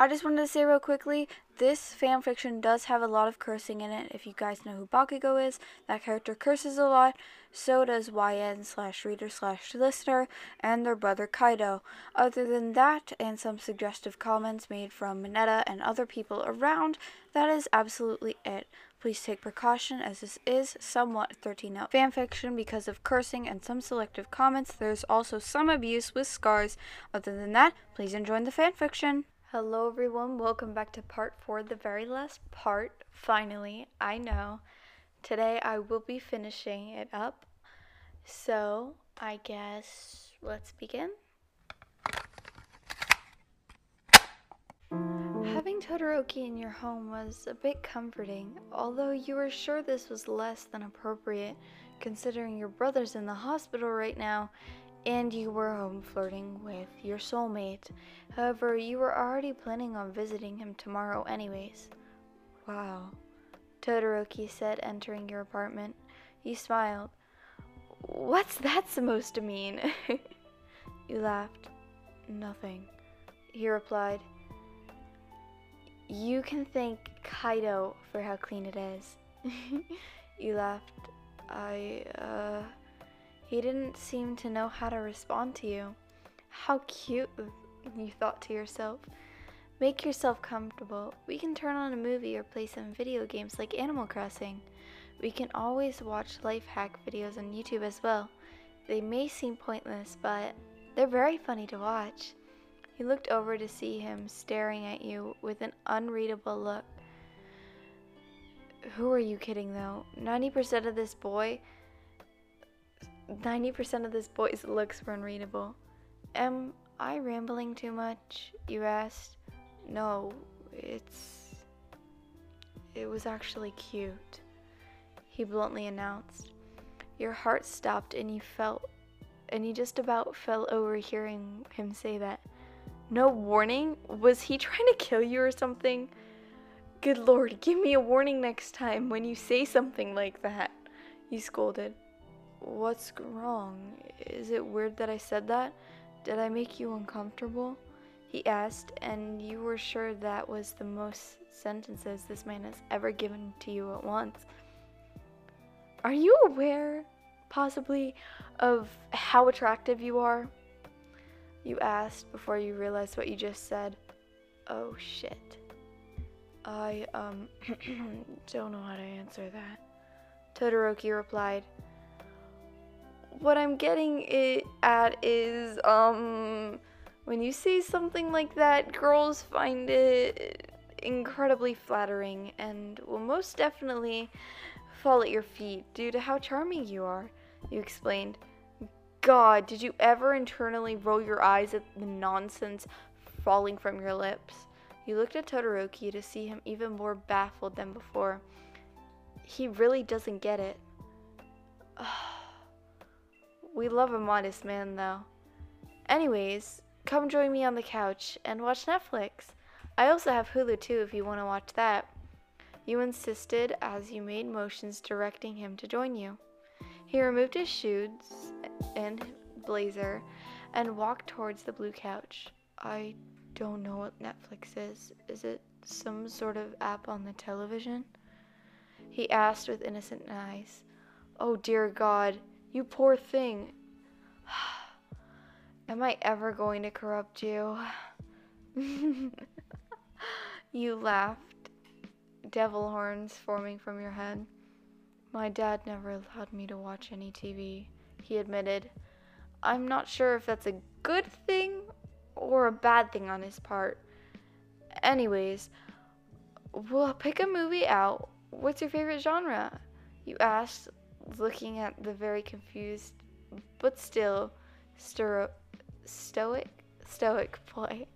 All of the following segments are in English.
I just wanted to say real quickly, this fanfiction does have a lot of cursing in it. If you guys know who Bakugo is, that character curses a lot. So does YN slash reader slash listener and their brother Kaido. Other than that, and some suggestive comments made from Mineta and other people around, that is absolutely it. Please take precaution as this is somewhat 13 out fanfiction because of cursing and some selective comments. There's also some abuse with scars. Other than that, please enjoy the fanfiction. Hello everyone, welcome back to part 4, the very last part. Finally, I know. Today I will be finishing it up. So, I guess let's begin. Having Todoroki in your home was a bit comforting, although you were sure this was less than appropriate considering your brother's in the hospital right now and you were home flirting with your soulmate. However, you were already planning on visiting him tomorrow, anyways. Wow, Todoroki said, entering your apartment. You smiled. What's that supposed to mean? you laughed. Nothing, he replied. You can thank Kaido for how clean it is. you laughed. I, uh. He didn't seem to know how to respond to you. How cute, you thought to yourself. Make yourself comfortable. We can turn on a movie or play some video games like Animal Crossing. We can always watch life hack videos on YouTube as well. They may seem pointless, but they're very funny to watch. He looked over to see him staring at you with an unreadable look. Who are you kidding though? 90% of this boy 90% of this boy's looks were unreadable. Am I rambling too much? You asked. No, it's. It was actually cute, he bluntly announced. Your heart stopped and you felt. and you just about fell over hearing him say that. No warning? Was he trying to kill you or something? Good lord, give me a warning next time when you say something like that, he scolded. What's wrong? Is it weird that I said that? Did I make you uncomfortable? He asked, and you were sure that was the most sentences this man has ever given to you at once. Are you aware, possibly, of how attractive you are? You asked before you realized what you just said. Oh shit. I, um, don't know how to answer that. Todoroki replied, what I'm getting it at is um when you say something like that, girls find it incredibly flattering and will most definitely fall at your feet due to how charming you are, you explained. God, did you ever internally roll your eyes at the nonsense falling from your lips? You looked at Todoroki to see him even more baffled than before. He really doesn't get it. We love a modest man, though. Anyways, come join me on the couch and watch Netflix. I also have Hulu too if you want to watch that. You insisted as you made motions directing him to join you. He removed his shoes and blazer and walked towards the blue couch. I don't know what Netflix is. Is it some sort of app on the television? He asked with innocent eyes. Oh dear God, you poor thing. Am I ever going to corrupt you? you laughed, devil horns forming from your head. My dad never allowed me to watch any TV, he admitted. I'm not sure if that's a good thing or a bad thing on his part. Anyways, we'll pick a movie out. What's your favorite genre? You asked, looking at the very confused but still stoic stoic boy.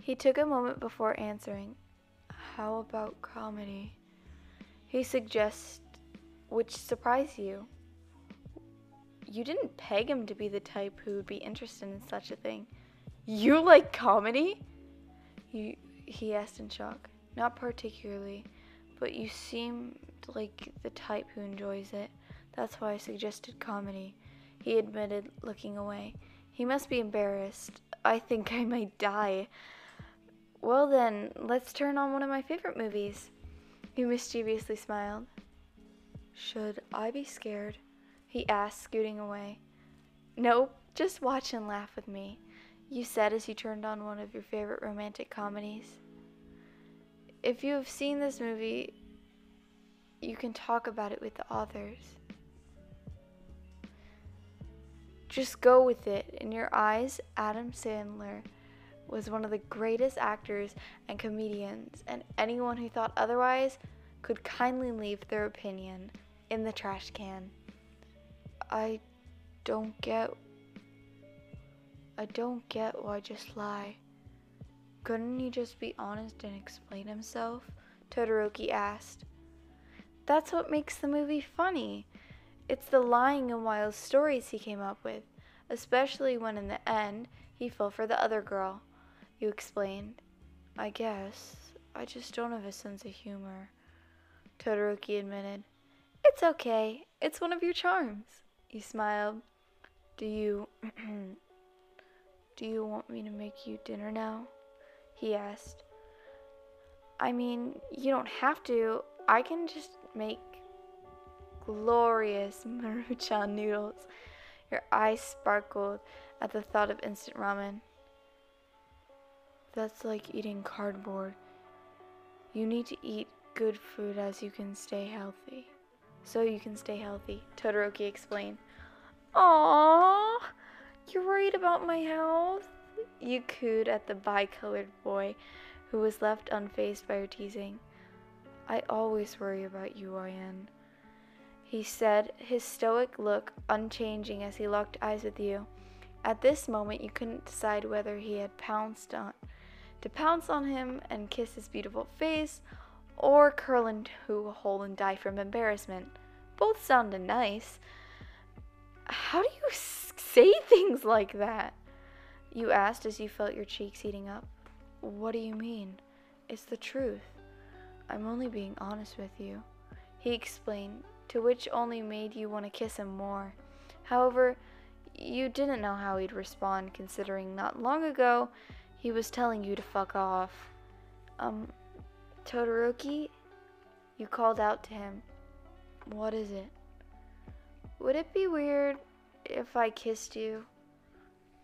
He took a moment before answering. How about comedy? He suggests, which surprised you. You didn't peg him to be the type who would be interested in such a thing. You like comedy? You, he asked in shock. Not particularly, but you seem like the type who enjoys it. That's why I suggested comedy. He admitted, looking away. He must be embarrassed. I think I might die. Well, then, let's turn on one of my favorite movies. He mischievously smiled. Should I be scared? He asked, scooting away. Nope, just watch and laugh with me, you said as you turned on one of your favorite romantic comedies. If you have seen this movie, you can talk about it with the authors. Just go with it. In your eyes, Adam Sandler was one of the greatest actors and comedians, and anyone who thought otherwise could kindly leave their opinion in the trash can. I don't get. I don't get why just lie. Couldn't he just be honest and explain himself? Todoroki asked. That's what makes the movie funny. It's the lying and wild stories he came up with, especially when in the end he fell for the other girl. You explained. I guess. I just don't have a sense of humor. Todoroki admitted. It's okay. It's one of your charms. He smiled. Do you. do you want me to make you dinner now? He asked. I mean, you don't have to. I can just make glorious maruchan noodles. Your eyes sparkled at the thought of instant ramen. That's like eating cardboard. You need to eat good food as you can stay healthy. So you can stay healthy, Todoroki explained. Aww, you're worried about my health? You cooed at the bicolored boy who was left unfazed by her teasing. I always worry about you, Oyen. He said, his stoic look unchanging as he locked eyes with you. At this moment, you couldn't decide whether he had pounced on to pounce on him and kiss his beautiful face, or curl into a hole and die from embarrassment. Both sounded nice. How do you say things like that? You asked as you felt your cheeks heating up. What do you mean? It's the truth. I'm only being honest with you. He explained, to which only made you want to kiss him more. However, you didn't know how he'd respond, considering not long ago he was telling you to fuck off. Um, Todoroki? You called out to him. What is it? Would it be weird if I kissed you?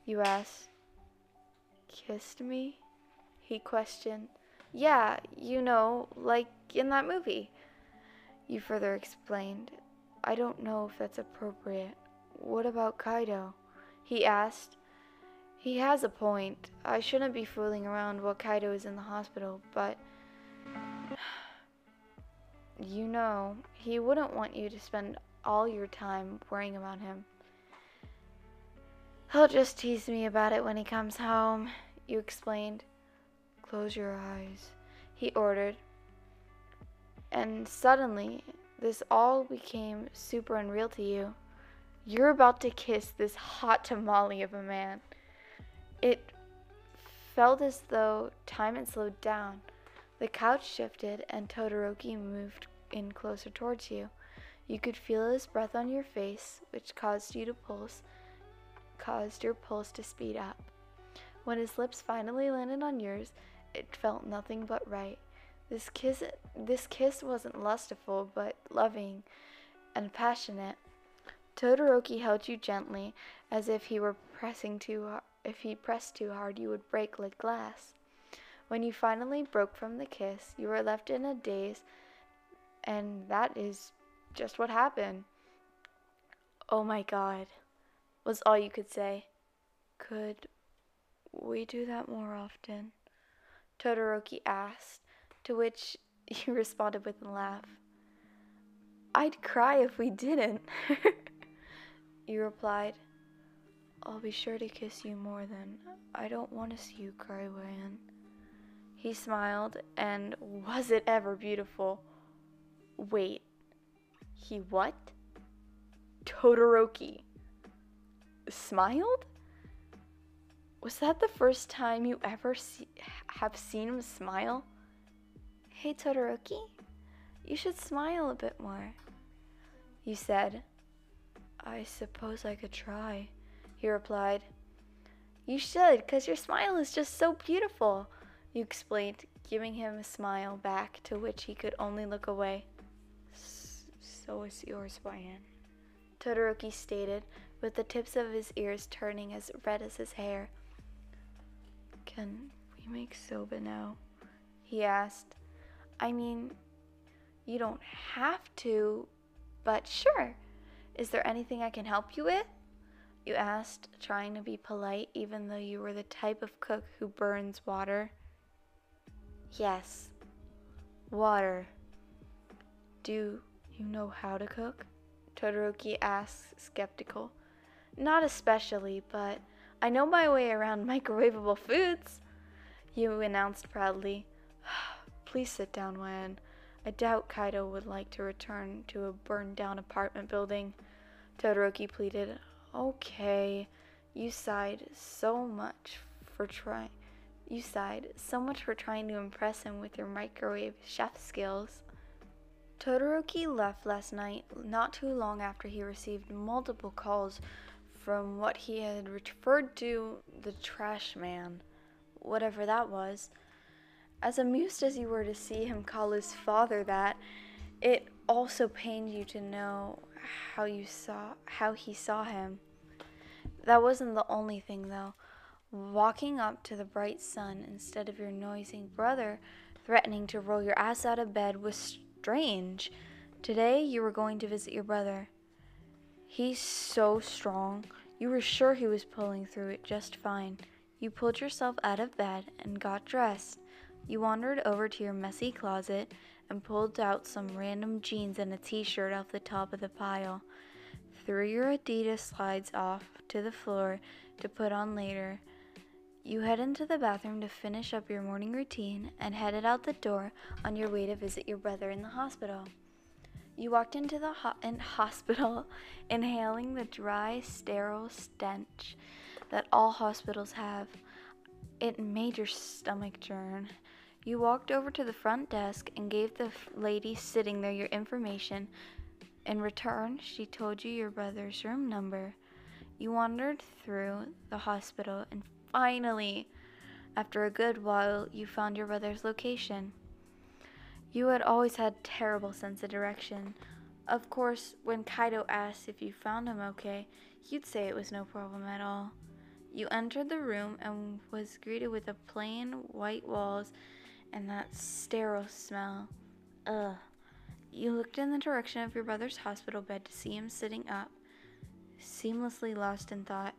You asked. Kissed me? He questioned. Yeah, you know, like in that movie. You further explained. I don't know if that's appropriate. What about Kaido? He asked, he has a point. I shouldn't be fooling around while Kaido is in the hospital, but... You know, he wouldn't want you to spend all your time worrying about him. He'll just tease me about it when he comes home, you explained. Close your eyes, he ordered. And suddenly, this all became super unreal to you. You're about to kiss this hot tamale of a man. It felt as though time had slowed down. The couch shifted and Todoroki moved in closer towards you. You could feel his breath on your face, which caused you to pulse, caused your pulse to speed up. When his lips finally landed on yours, it felt nothing but right. This kiss this kiss wasn't lustful, but loving and passionate. Todoroki held you gently, as if he were pressing too hard if he pressed too hard, you would break like glass. When you finally broke from the kiss, you were left in a daze, and that is just what happened. Oh my god, was all you could say. Could we do that more often? Todoroki asked, to which he responded with a laugh. I'd cry if we didn't. you replied. I'll be sure to kiss you more than I don't want to see you cry, Ryan. He smiled, and was it ever beautiful? Wait, he what? Todoroki smiled? Was that the first time you ever see, have seen him smile? Hey, Todoroki, you should smile a bit more. You said, I suppose I could try he replied. You should, because your smile is just so beautiful. You explained, giving him a smile back to which he could only look away. So is yours, Brian. Todoroki stated, with the tips of his ears turning as red as his hair. Can we make soba now? He asked. I mean, you don't have to, but sure. Is there anything I can help you with? You asked, trying to be polite, even though you were the type of cook who burns water. Yes, water. Do you know how to cook? Todoroki asks, skeptical. Not especially, but I know my way around microwavable foods, you announced proudly. Please sit down, Wan. I doubt Kaido would like to return to a burned down apartment building. Todoroki pleaded. Okay. You sighed so much for trying. You sighed so much for trying to impress him with your microwave chef skills. Todoroki left last night not too long after he received multiple calls from what he had referred to the trash man, whatever that was. As amused as you were to see him call his father that, it also pained you to know how you saw how he saw him. That wasn't the only thing though. Walking up to the bright sun instead of your noisy brother threatening to roll your ass out of bed was strange. Today you were going to visit your brother. He's so strong. You were sure he was pulling through it just fine. You pulled yourself out of bed and got dressed. You wandered over to your messy closet and pulled out some random jeans and a t shirt off the top of the pile. Threw your Adidas slides off to the floor to put on later. You head into the bathroom to finish up your morning routine and headed out the door on your way to visit your brother in the hospital. You walked into the ho- in hospital inhaling the dry, sterile stench that all hospitals have. It made your stomach churn. You walked over to the front desk and gave the lady sitting there your information. In return, she told you your brother's room number. You wandered through the hospital and finally, after a good while, you found your brother's location. You had always had terrible sense of direction. Of course, when Kaido asked if you found him okay, you'd say it was no problem at all. You entered the room and was greeted with the plain white walls and that sterile smell. Ugh. You looked in the direction of your brother's hospital bed to see him sitting up, seamlessly lost in thought.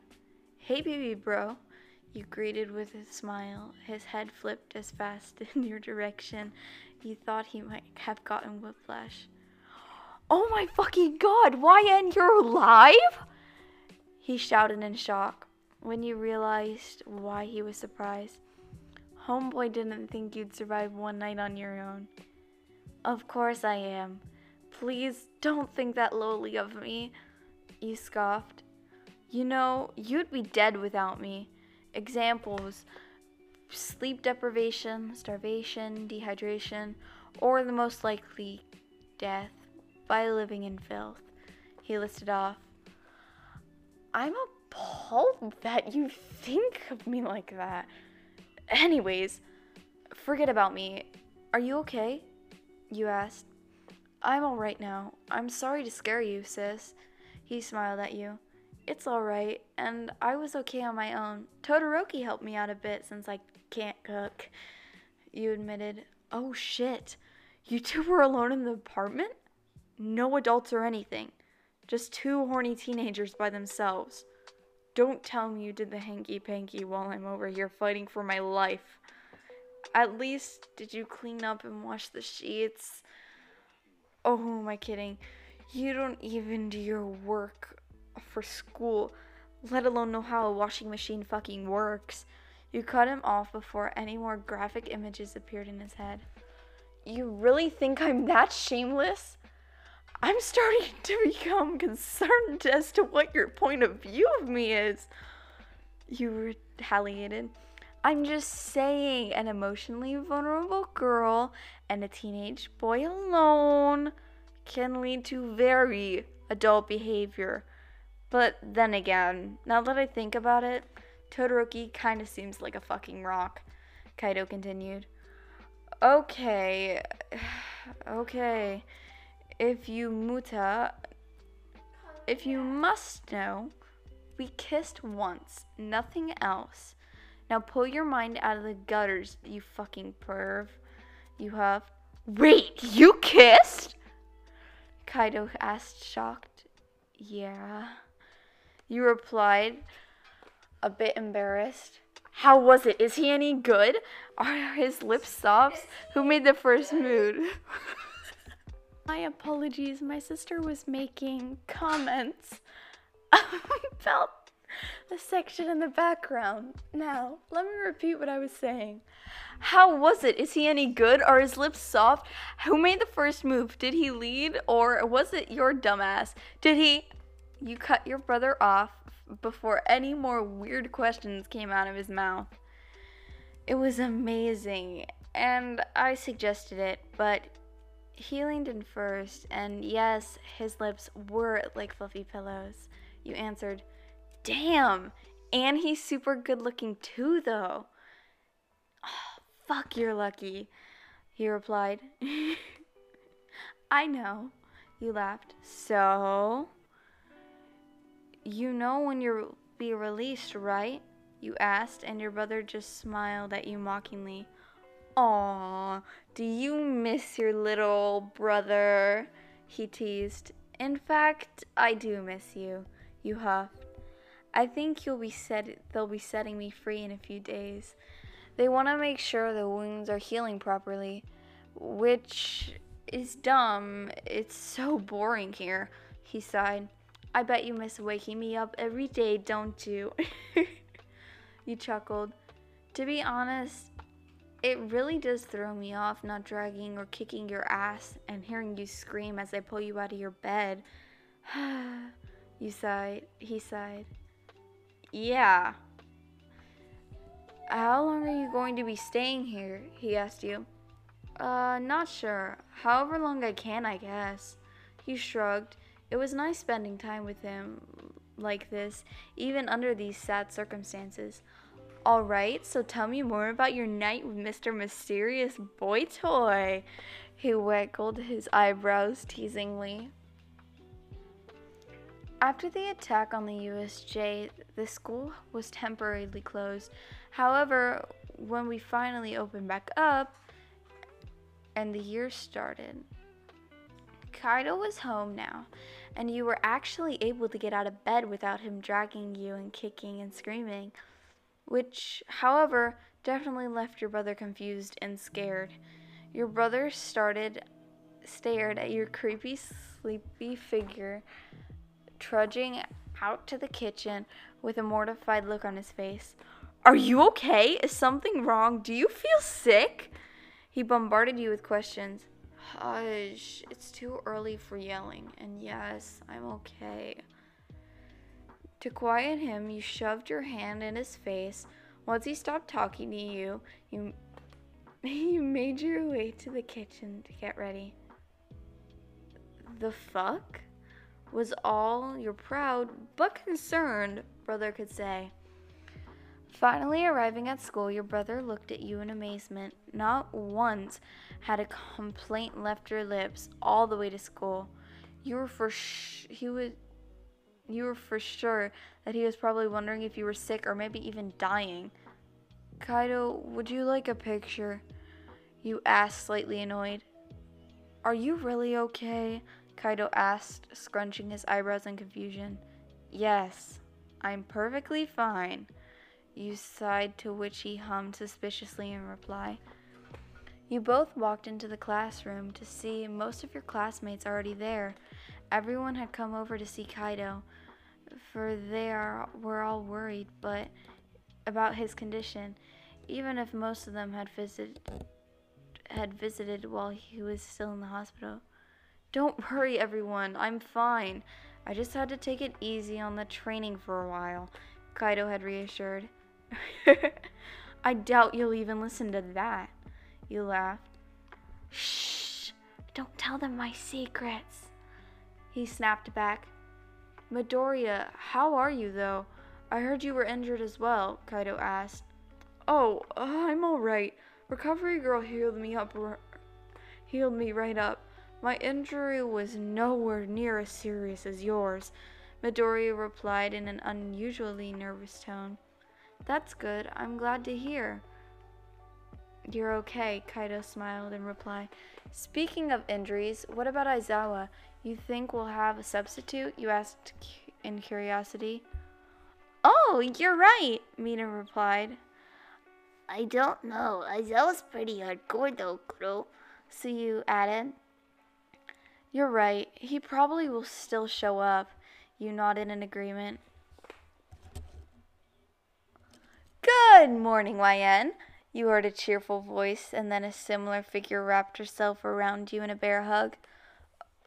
Hey, baby bro, you greeted with a smile. His head flipped as fast in your direction he thought he might have gotten whiplash. Oh my fucking god, YN, you're alive? He shouted in shock when you realized why he was surprised. Homeboy didn't think you'd survive one night on your own. Of course I am. Please don't think that lowly of me, you scoffed. You know, you'd be dead without me. Examples sleep deprivation, starvation, dehydration, or the most likely death by living in filth. He listed off. I'm appalled that you think of me like that. Anyways, forget about me. Are you okay? You asked. I'm alright now. I'm sorry to scare you, sis. He smiled at you. It's alright, and I was okay on my own. Todoroki helped me out a bit since I can't cook. You admitted, Oh shit, you two were alone in the apartment? No adults or anything. Just two horny teenagers by themselves. Don't tell me you did the hanky panky while I'm over here fighting for my life. At least, did you clean up and wash the sheets? Oh, who am I kidding? You don't even do your work for school, let alone know how a washing machine fucking works. You cut him off before any more graphic images appeared in his head. You really think I'm that shameless? I'm starting to become concerned as to what your point of view of me is. You retaliated. I'm just saying, an emotionally vulnerable girl and a teenage boy alone can lead to very adult behavior. But then again, now that I think about it, Todoroki kind of seems like a fucking rock. Kaido continued. Okay, okay. If you muta, if you must know, we kissed once, nothing else. Now pull your mind out of the gutters, you fucking perv. You have. Wait, you kissed? Kaido asked, shocked. Yeah. You replied, a bit embarrassed. How was it? Is he any good? Are his lips soft? Who made the first move? my apologies. My sister was making comments about the section in the background. Now, let me repeat what I was saying. How was it? Is he any good? Are his lips soft? Who made the first move? Did he lead or was it your dumbass? Did he. You cut your brother off before any more weird questions came out of his mouth. It was amazing, and I suggested it, but he leaned in first, and yes, his lips were like fluffy pillows. You answered, Damn! And he's super good looking too, though. Oh, fuck, you're lucky, he replied. I know, you laughed. So? You know when you'll be released, right? You asked, and your brother just smiled at you mockingly. Aw, do you miss your little brother? He teased. In fact, I do miss you, you huffed. I think you'll be set they'll be setting me free in a few days. They want to make sure the wounds are healing properly, which is dumb. It's so boring here, he sighed. I bet you miss waking me up every day, don't you? you chuckled. To be honest, it really does throw me off not dragging or kicking your ass and hearing you scream as I pull you out of your bed. you sighed. He sighed. Yeah. How long are you going to be staying here? He asked you. Uh, not sure. However long I can, I guess. You shrugged. It was nice spending time with him like this, even under these sad circumstances. Alright, so tell me more about your night with Mr. Mysterious Boy Toy. He waggled his eyebrows teasingly. After the attack on the USJ, the school was temporarily closed. However, when we finally opened back up and the year started, Kaido was home now, and you were actually able to get out of bed without him dragging you and kicking and screaming, which, however, definitely left your brother confused and scared. Your brother started stared at your creepy sleepy figure trudging out to the kitchen with a mortified look on his face. Are you okay? Is something wrong? Do you feel sick? He bombarded you with questions. Hush, it's too early for yelling, and yes, I'm okay. To quiet him, you shoved your hand in his face. Once he stopped talking to you, you, you made your way to the kitchen to get ready. The fuck? Was all your proud but concerned brother could say. Finally arriving at school, your brother looked at you in amazement. Not once had a complaint left your lips all the way to school. You were for sh- he was you were for sure that he was probably wondering if you were sick or maybe even dying. Kaido, would you like a picture? You asked, slightly annoyed. Are you really okay? Kaido asked, scrunching his eyebrows in confusion. Yes, I'm perfectly fine. You sighed, to which he hummed suspiciously in reply. You both walked into the classroom to see most of your classmates already there. Everyone had come over to see Kaido, for they are, were all worried but about his condition, even if most of them had had visited while he was still in the hospital. Don't worry, everyone. I'm fine. I just had to take it easy on the training for a while, Kaido had reassured. I doubt you'll even listen to that. You laughed. Shh! Don't tell them my secrets. He snapped back. Midoriya, how are you though? I heard you were injured as well, Kaido asked. Oh, uh, I'm alright. Recovery girl healed me up. Healed me right up. My injury was nowhere near as serious as yours. Midoriya replied in an unusually nervous tone. That's good. I'm glad to hear. You're okay, Kaido smiled in reply. Speaking of injuries, what about Aizawa? You think we'll have a substitute? You asked in curiosity. Oh, you're right, Mina replied. I don't know. Aizawa's pretty hardcore though, Kuro. Tsuyu added. You're right. He probably will still show up. You nodded in agreement. Good morning, YN. You heard a cheerful voice, and then a similar figure wrapped herself around you in a bear hug.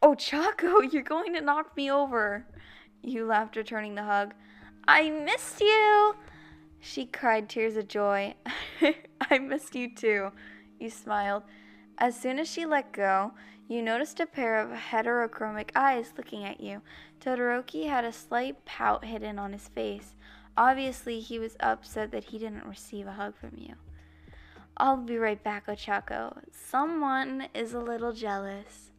Oh, Chaco, you're going to knock me over. You laughed, returning the hug. I missed you. She cried tears of joy. I missed you too. You smiled. As soon as she let go, you noticed a pair of heterochromic eyes looking at you. Todoroki had a slight pout hidden on his face. Obviously, he was upset that he didn't receive a hug from you. I'll be right back, Ochako. Someone is a little jealous.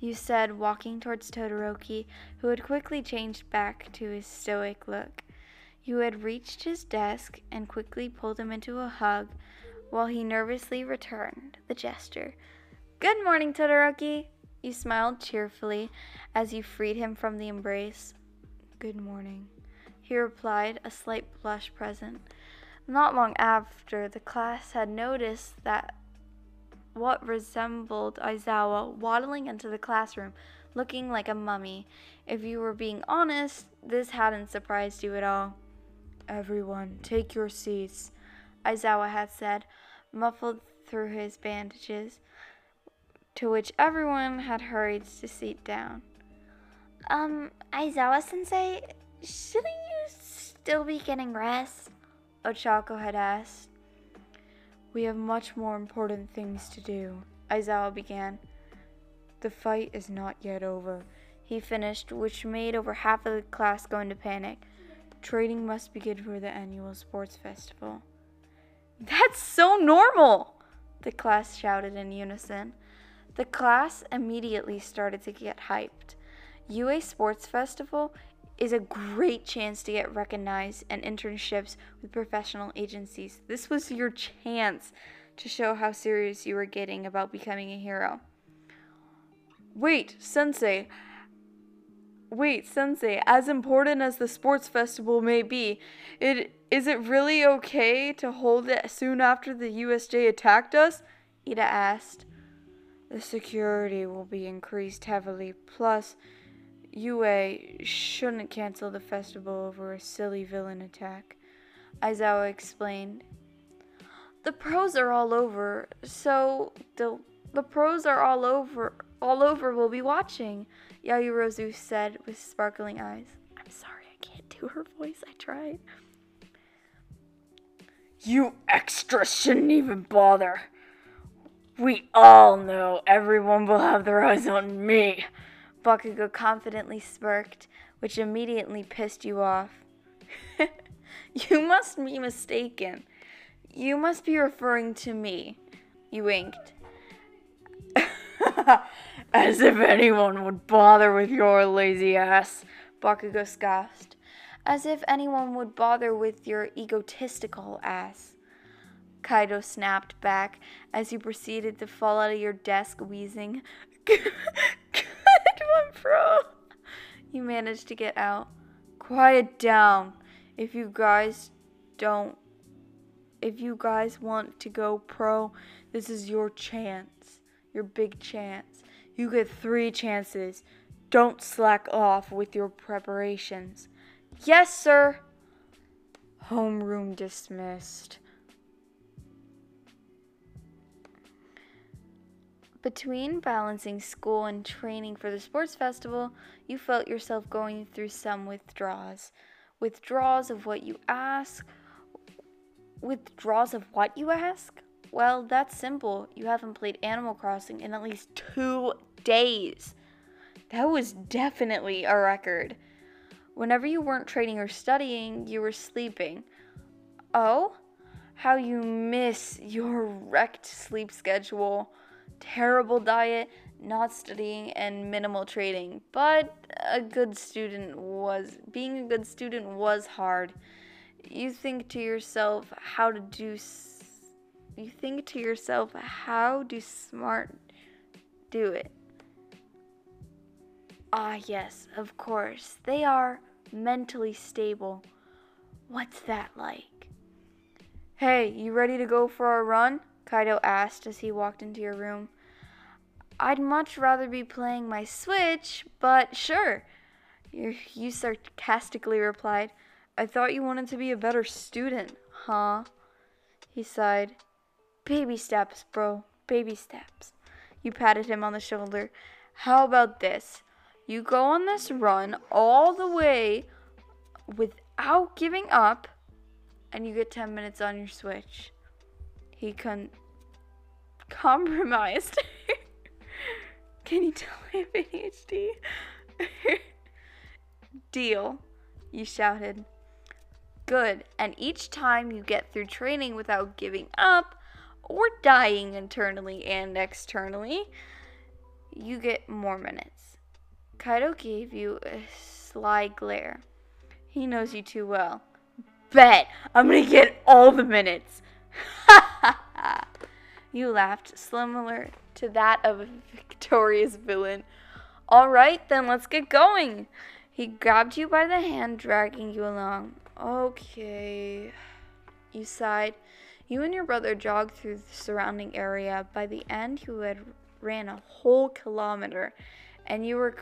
You said, walking towards Todoroki, who had quickly changed back to his stoic look. You had reached his desk and quickly pulled him into a hug while he nervously returned the gesture. Good morning, Todoroki. You smiled cheerfully as you freed him from the embrace. Good morning, he replied, a slight blush present. Not long after, the class had noticed that what resembled Aizawa waddling into the classroom, looking like a mummy. If you were being honest, this hadn't surprised you at all. Everyone, take your seats, Aizawa had said, muffled through his bandages, to which everyone had hurried to sit down. Um, Aizawa sensei, shouldn't you still be getting rest? Oh, Ochako had asked. We have much more important things to do, Aizawa began. The fight is not yet over, he finished, which made over half of the class go into panic. Training must begin for the annual sports festival. That's so normal! The class shouted in unison. The class immediately started to get hyped. UA Sports Festival is a great chance to get recognized and internships with professional agencies. This was your chance to show how serious you were getting about becoming a hero. Wait, Sensei. Wait, Sensei, as important as the sports festival may be, it is it really okay to hold it soon after the USJ attacked us? Iida asked. The security will be increased heavily. Plus, UA shouldn't cancel the festival over a silly villain attack, Aizawa explained. The pros are all over, so the the pros are all over all over We'll be watching, Yaoyorozu said with sparkling eyes. I'm sorry, I can't do her voice. I tried. You extras shouldn't even bother. We all know everyone will have their eyes on me. Bakugo confidently smirked, which immediately pissed you off. you must be mistaken. You must be referring to me. You winked. As if anyone would bother with your lazy ass. Bakugo scoffed. As if anyone would bother with your egotistical ass. Kaido snapped back as you proceeded to fall out of your desk wheezing. One, bro. You managed to get out. Quiet down. If you guys don't, if you guys want to go pro, this is your chance. Your big chance. You get three chances. Don't slack off with your preparations. Yes, sir. Homeroom dismissed. Between balancing school and training for the sports festival, you felt yourself going through some withdrawals. Withdrawals of what you ask. Withdrawals of what you ask? Well, that's simple. You haven't played Animal Crossing in at least two days. That was definitely a record. Whenever you weren't training or studying, you were sleeping. Oh? how you miss your wrecked sleep schedule, terrible diet, not studying, and minimal trading. But a good student was, being a good student was hard. You think to yourself how to do, you think to yourself how do smart do it. Ah, yes, of course. They are mentally stable. What's that like? Hey, you ready to go for a run? Kaido asked as he walked into your room. I'd much rather be playing my Switch, but sure. You, you sarcastically replied. I thought you wanted to be a better student, huh? He sighed. Baby steps, bro. Baby steps. You patted him on the shoulder. How about this? You go on this run all the way without giving up, and you get 10 minutes on your Switch. He con- compromised. Can you tell I have ADHD? Deal, you shouted. Good, and each time you get through training without giving up or dying internally and externally, you get more minutes. Kaido gave you a sly glare. He knows you too well. Bet I'm gonna get all the minutes. Ha ha ha. You laughed, similar to that of a victorious villain. All right, then let's get going. He grabbed you by the hand, dragging you along. Okay. You sighed. You and your brother jogged through the surrounding area. By the end, you had ran a whole kilometer, and you were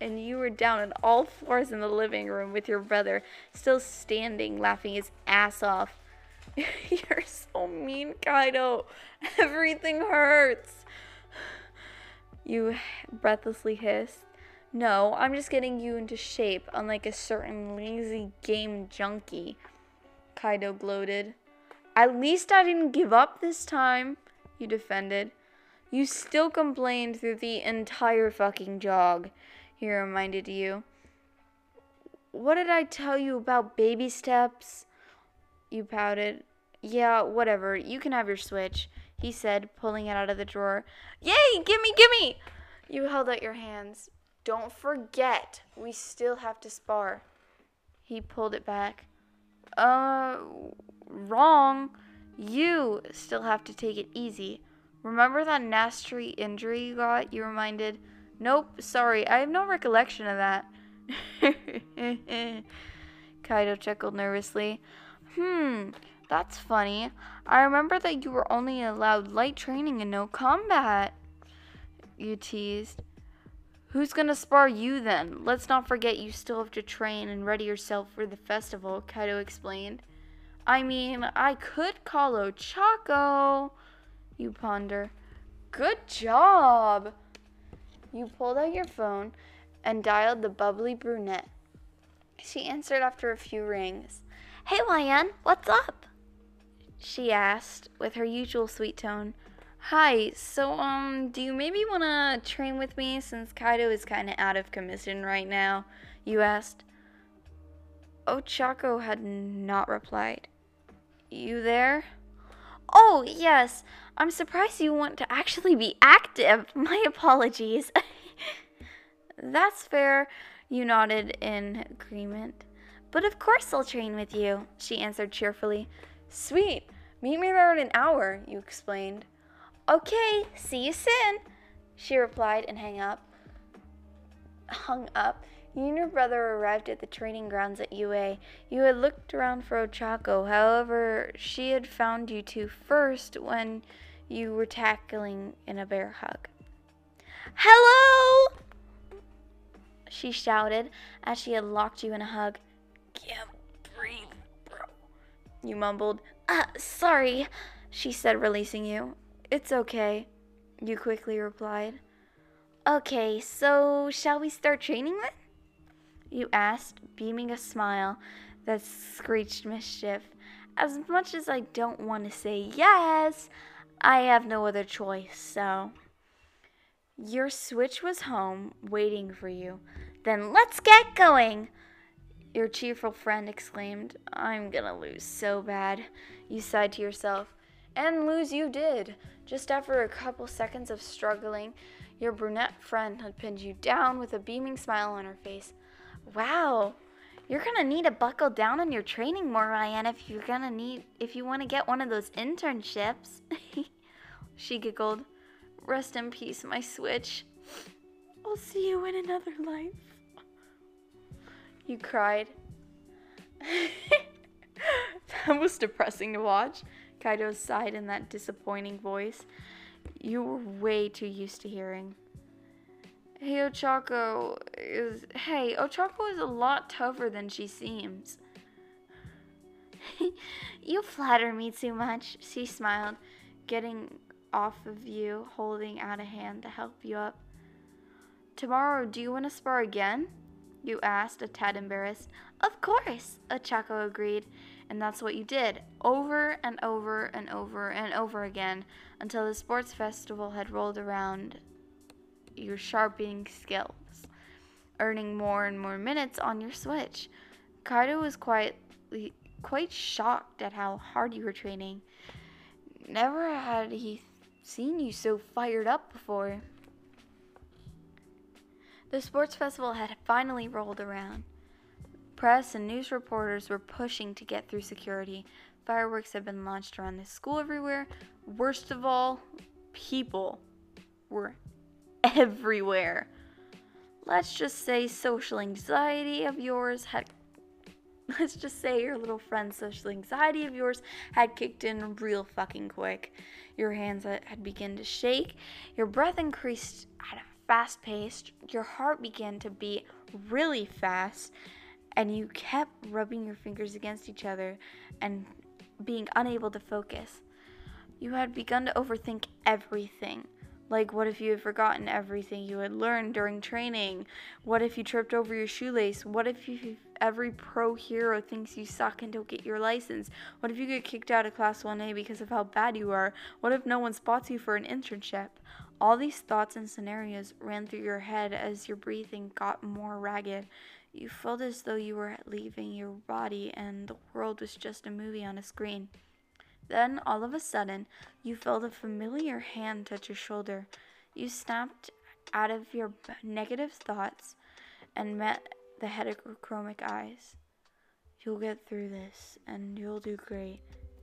and you were down on all fours in the living room with your brother, still standing, laughing his ass off. You're so mean, Kaido. Everything hurts. You breathlessly hissed. No, I'm just getting you into shape, unlike a certain lazy game junkie. Kaido gloated. At least I didn't give up this time, you defended. You still complained through the entire fucking jog he reminded you. What did I tell you about baby steps? You pouted. Yeah, whatever. You can have your switch, he said, pulling it out of the drawer. Yay, gimme, gimme! You held out your hands. Don't forget, we still have to spar. He pulled it back. Uh, wrong. You still have to take it easy. Remember that nasty injury you got? You reminded. Nope, sorry, I have no recollection of that. Kaido chuckled nervously. Hmm, that's funny. I remember that you were only allowed light training and no combat. You teased. Who's gonna spar you then? Let's not forget you still have to train and ready yourself for the festival, Kaido explained. I mean, I could call Ochako. You ponder. Good job. You pulled out your phone and dialed the bubbly brunette. She answered after a few rings. Hey, YN, what's up? She asked with her usual sweet tone. Hi, so, um, do you maybe want to train with me since Kaido is kind of out of commission right now? You asked. Ochako had not replied. You there? Oh, yes. I'm surprised you want to actually be active. My apologies. That's fair. You nodded in agreement. But of course I'll train with you, she answered cheerfully. Sweet. Meet me there in an hour, you explained. Okay, see you soon, she replied and hung up. Hung up. You and your brother arrived at the training grounds at UA. You had looked around for Ochako, however, she had found you two first when you were tackling in a bear hug. Hello! She shouted as she had locked you in a hug. Can't breathe, bro. You mumbled. Uh, sorry, she said, releasing you. It's okay, you quickly replied. Okay, so shall we start training then? You asked, beaming a smile that screeched mischief. As much as I don't want to say yes, I have no other choice, so. Your switch was home, waiting for you. Then let's get going. Your cheerful friend exclaimed, I'm gonna lose so bad. You sighed to yourself. And lose you did. Just after a couple seconds of struggling, your brunette friend had pinned you down with a beaming smile on her face. Wow, you're gonna need to buckle down on your training more, Ryan, if you're gonna need if you wanna get one of those internships. she giggled. Rest in peace, my switch. I'll see you in another life. You cried. that was depressing to watch. Kaido sighed in that disappointing voice you were way too used to hearing. Hey, Ochako is. Hey, Ochako is a lot tougher than she seems. you flatter me too much, she smiled, getting off of you, holding out a hand to help you up. Tomorrow, do you want to spar again? You asked, a tad embarrassed. Of course, Ochako agreed, and that's what you did, over and over and over and over again, until the sports festival had rolled around your sharpening skills, earning more and more minutes on your switch. Kaido was quietly, quite shocked at how hard you were training. Never had he seen you so fired up before. The sports festival had finally rolled around. Press and news reporters were pushing to get through security. Fireworks had been launched around the school everywhere. Worst of all, people were everywhere. Let's just say social anxiety of yours had let's just say your little friend's social anxiety of yours had kicked in real fucking quick. Your hands had begun to shake, your breath increased at a fast pace, your heart began to beat really fast, and you kept rubbing your fingers against each other and being unable to focus. You had begun to overthink everything. Like, what if you had forgotten everything you had learned during training? What if you tripped over your shoelace? What if you, every pro hero thinks you suck and don't get your license? What if you get kicked out of Class 1A because of how bad you are? What if no one spots you for an internship? All these thoughts and scenarios ran through your head as your breathing got more ragged. You felt as though you were leaving your body and the world was just a movie on a screen. Then, all of a sudden, you felt a familiar hand touch your shoulder. You snapped out of your negative thoughts and met the heterochromic eyes. You'll get through this, and you'll do great,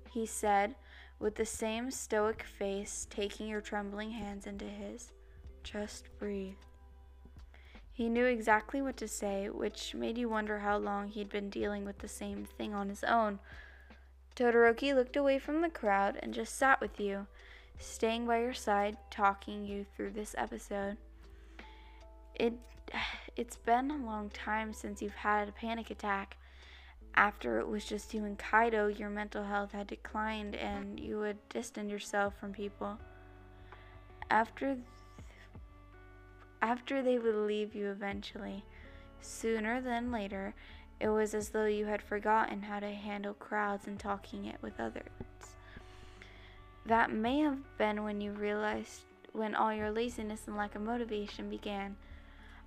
he said, with the same stoic face, taking your trembling hands into his. Just breathe. He knew exactly what to say, which made you wonder how long he'd been dealing with the same thing on his own. Todoroki looked away from the crowd and just sat with you, staying by your side, talking you through this episode. It it's been a long time since you've had a panic attack. After it was just you and Kaido, your mental health had declined and you had distanced yourself from people. After th- after they would leave you eventually, sooner than later, it was as though you had forgotten how to handle crowds and talking it with others. That may have been when you realized when all your laziness and lack of motivation began.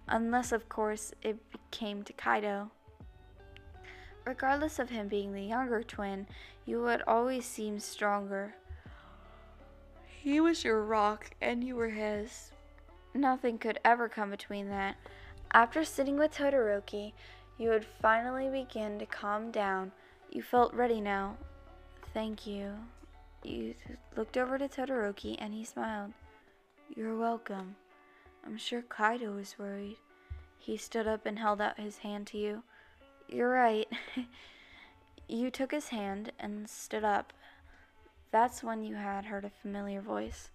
Unless, of course, it came to Kaido. Regardless of him being the younger twin, you would always seem stronger. He was your rock, and you were his. Nothing could ever come between that. After sitting with Todoroki, you would finally begin to calm down. You felt ready now. Thank you. You looked over to Todoroki and he smiled. You're welcome. I'm sure Kaido was worried. He stood up and held out his hand to you. You're right. you took his hand and stood up. That's when you had heard a familiar voice.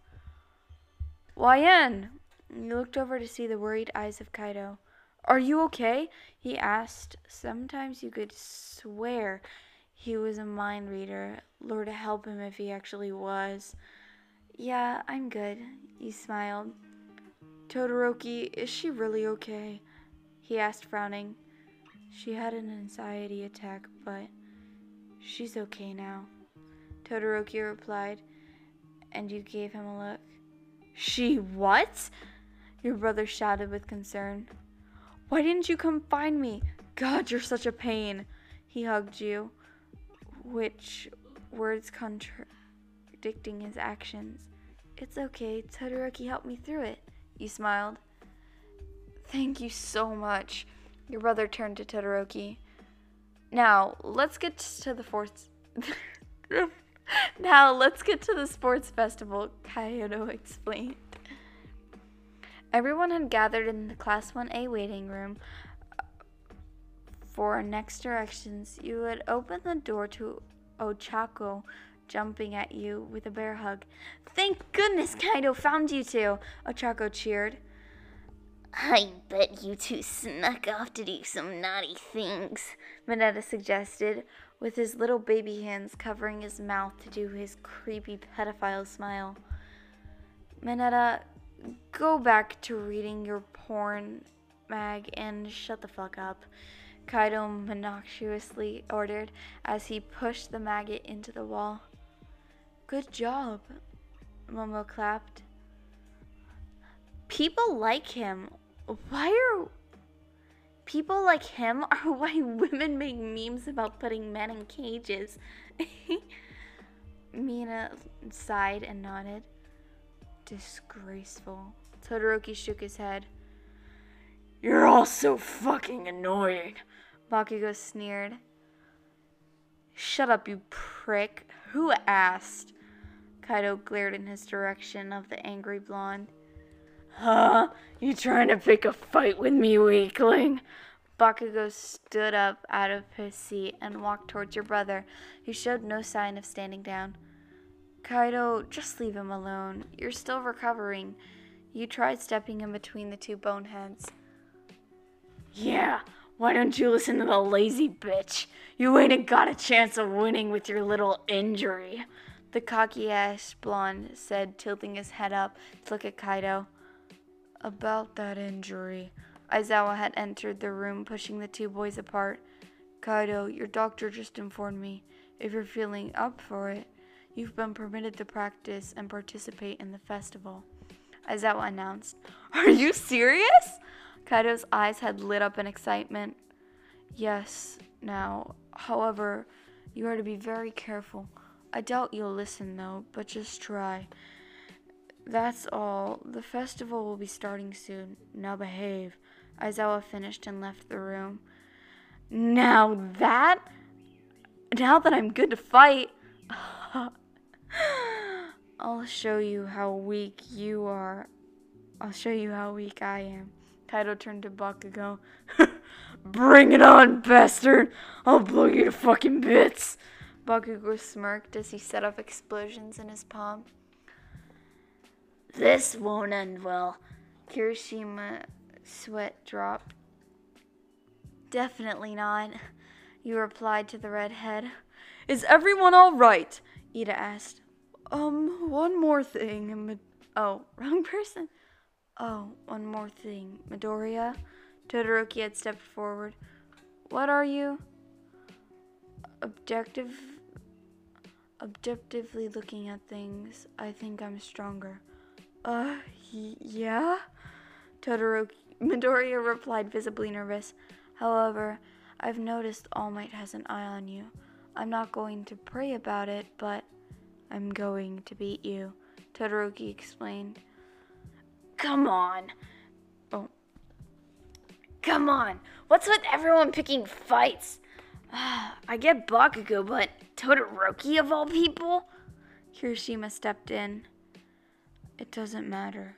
YN! You looked over to see the worried eyes of Kaido. Are you okay? He asked. Sometimes you could swear he was a mind reader. Lord help him if he actually was. Yeah, I'm good, he smiled. Todoroki, is she really okay? He asked, frowning. She had an anxiety attack, but she's okay now. Todoroki replied, and you gave him a look. She what? Your brother shouted with concern. Why didn't you come find me? God, you're such a pain. He hugged you, which words contradicting his actions. It's okay. Todoroki helped me through it. You smiled. Thank you so much. Your brother turned to Todoroki. Now, let's get to the fourth. now, let's get to the sports festival, Kyoto explained. Everyone had gathered in the Class 1A waiting room uh, for next directions. You would open the door to Ochako jumping at you with a bear hug. Thank goodness Kaido found you two, Ochako cheered. I bet you two snuck off to do some naughty things, Mineta suggested, with his little baby hands covering his mouth to do his creepy pedophile smile. Mineta, go back to reading your porn mag and shut the fuck up, Kaido monoxiously ordered as he pushed the maggot into the wall. Good job, Momo clapped. People like him. Why are people like him are why women make memes about putting men in cages? Mina sighed and nodded. Disgraceful. Todoroki shook his head. You're all so fucking annoying. Bakugo sneered. Shut up, you prick. Who asked? Kaido glared in his direction of the angry blonde. Huh? You trying to pick a fight with me, weakling? Bakugo stood up out of his seat and walked towards your brother, who showed no sign of standing down. Kaido, just leave him alone. You're still recovering. You tried stepping in between the two boneheads. Yeah, why don't you listen to the lazy bitch? You ain't got a chance of winning with your little injury. The cocky ass blonde said, tilting his head up to look at Kaido. About that injury. Aizawa had entered the room, pushing the two boys apart. Kaido, your doctor just informed me. If you're feeling up for it, you've been permitted to practice and participate in the festival. Aizawa announced. Are you serious? Kaido's eyes had lit up in excitement. Yes, now, however, you are to be very careful. I doubt you'll listen though, but just try. That's all. The festival will be starting soon. Now behave. Aizawa finished and left the room. Now that? Now that I'm good to fight, I'll show you how weak you are. I'll show you how weak I am. Kaido turned to Bakugo. Bring it on, bastard! I'll blow you to fucking bits! Bakugo smirked as he set off explosions in his palm. This won't end well. Kirishima sweat dropped. Definitely not, you replied to the redhead. Is everyone all right? Iida asked. Um, one more thing. Oh, wrong person. Oh, one more thing. Midoriya? Todoroki had stepped forward. What are you? Objective. Objectively looking at things, I think I'm stronger. Uh, y- yeah? Todoroki. Midoriya replied, visibly nervous. However, I've noticed All Might has an eye on you. I'm not going to pray about it, but I'm going to beat you, Todoroki explained. Come on. Oh. Come on. What's with everyone picking fights? Ah, I get Bakugo, but Todoroki of all people? Kirishima stepped in. It doesn't matter.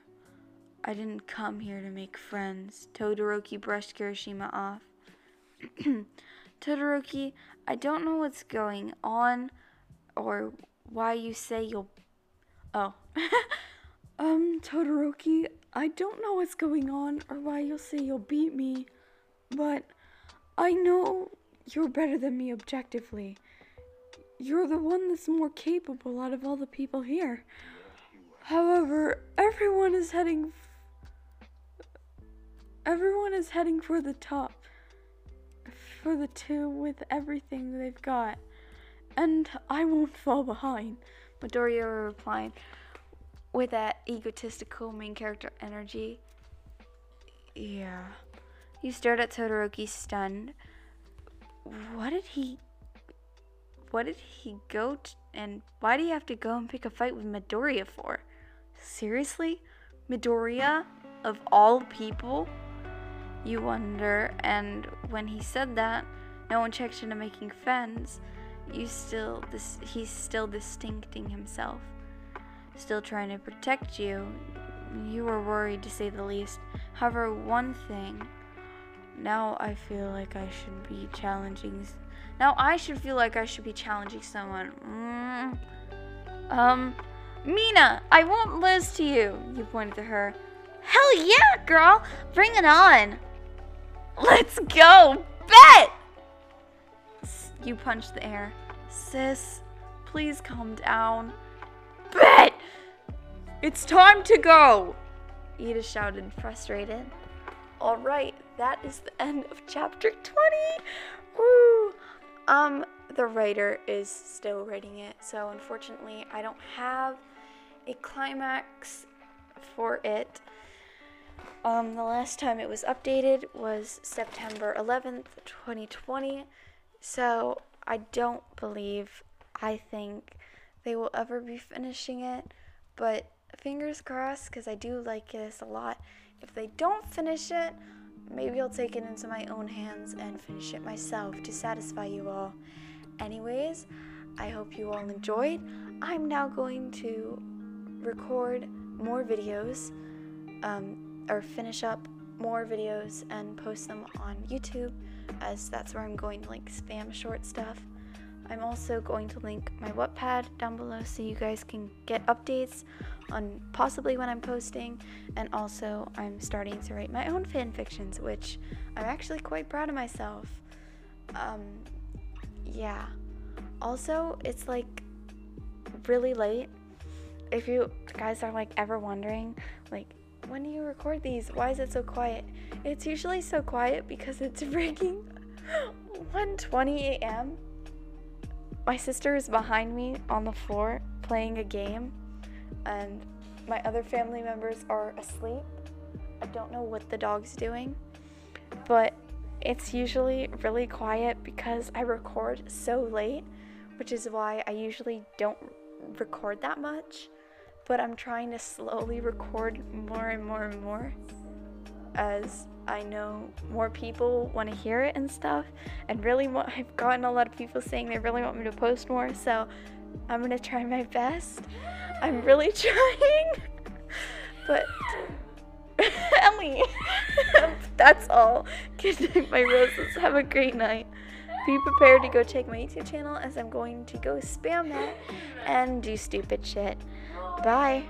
I didn't come here to make friends. Todoroki brushed Kirishima off. Todoroki, I don't know what's going on or why you say you'll. Oh. um, Todoroki, I don't know what's going on or why you'll say you'll beat me, but I know you're better than me objectively. You're the one that's more capable out of all the people here. However, everyone is heading. Everyone is heading for the top. For the two with everything they've got. And I won't fall behind. Midoriya replied with that egotistical main character energy. Yeah. You stared at Todoroki stunned. What did he what did he go t- and why do you have to go and pick a fight with Midoriya for? Seriously? Midoriya of all people? You wonder and when he said that, no one checked into making friends. You still this he's still distincting himself. Still trying to protect you. You were worried to say the least. However, one thing now I feel like I should be challenging. Now I should feel like I should be challenging someone. Mm. Um, Mina, I won't lose to you. You pointed to her. Hell yeah, girl! Bring it on! Let's go! Bet! You punched the air. Sis, please calm down. Bet! It's time to go! Iida shouted, frustrated. Alright, that is the end of chapter 20. Woo! Um, the writer is still writing it, so unfortunately, I don't have a climax for it. Um, the last time it was updated was September 11th, 2020. So I don't believe, I think they will ever be finishing it. But fingers crossed, because I do like this a lot. If they don't finish it, maybe I'll take it into my own hands and finish it myself to satisfy you all. Anyways, I hope you all enjoyed. I'm now going to record more videos. Um, or finish up more videos and post them on YouTube as that's where I'm going to like spam short stuff. I'm also going to link my Wattpad down below so you guys can get updates on possibly when I'm posting and also I'm starting to write my own fan fictions which I'm actually quite proud of myself. Um yeah. Also, it's like really late. If you guys are like ever wondering like when do you record these? Why is it so quiet? It's usually so quiet because it's freaking 1:20 a.m. My sister is behind me on the floor playing a game, and my other family members are asleep. I don't know what the dog's doing, but it's usually really quiet because I record so late, which is why I usually don't record that much but I'm trying to slowly record more and more and more as I know more people want to hear it and stuff. And really, I've gotten a lot of people saying they really want me to post more, so I'm gonna try my best. I'm really trying, but Ellie, that's all. Good night, my roses. Have a great night. Be prepared to go check my YouTube channel as I'm going to go spam that and do stupid shit. Bye.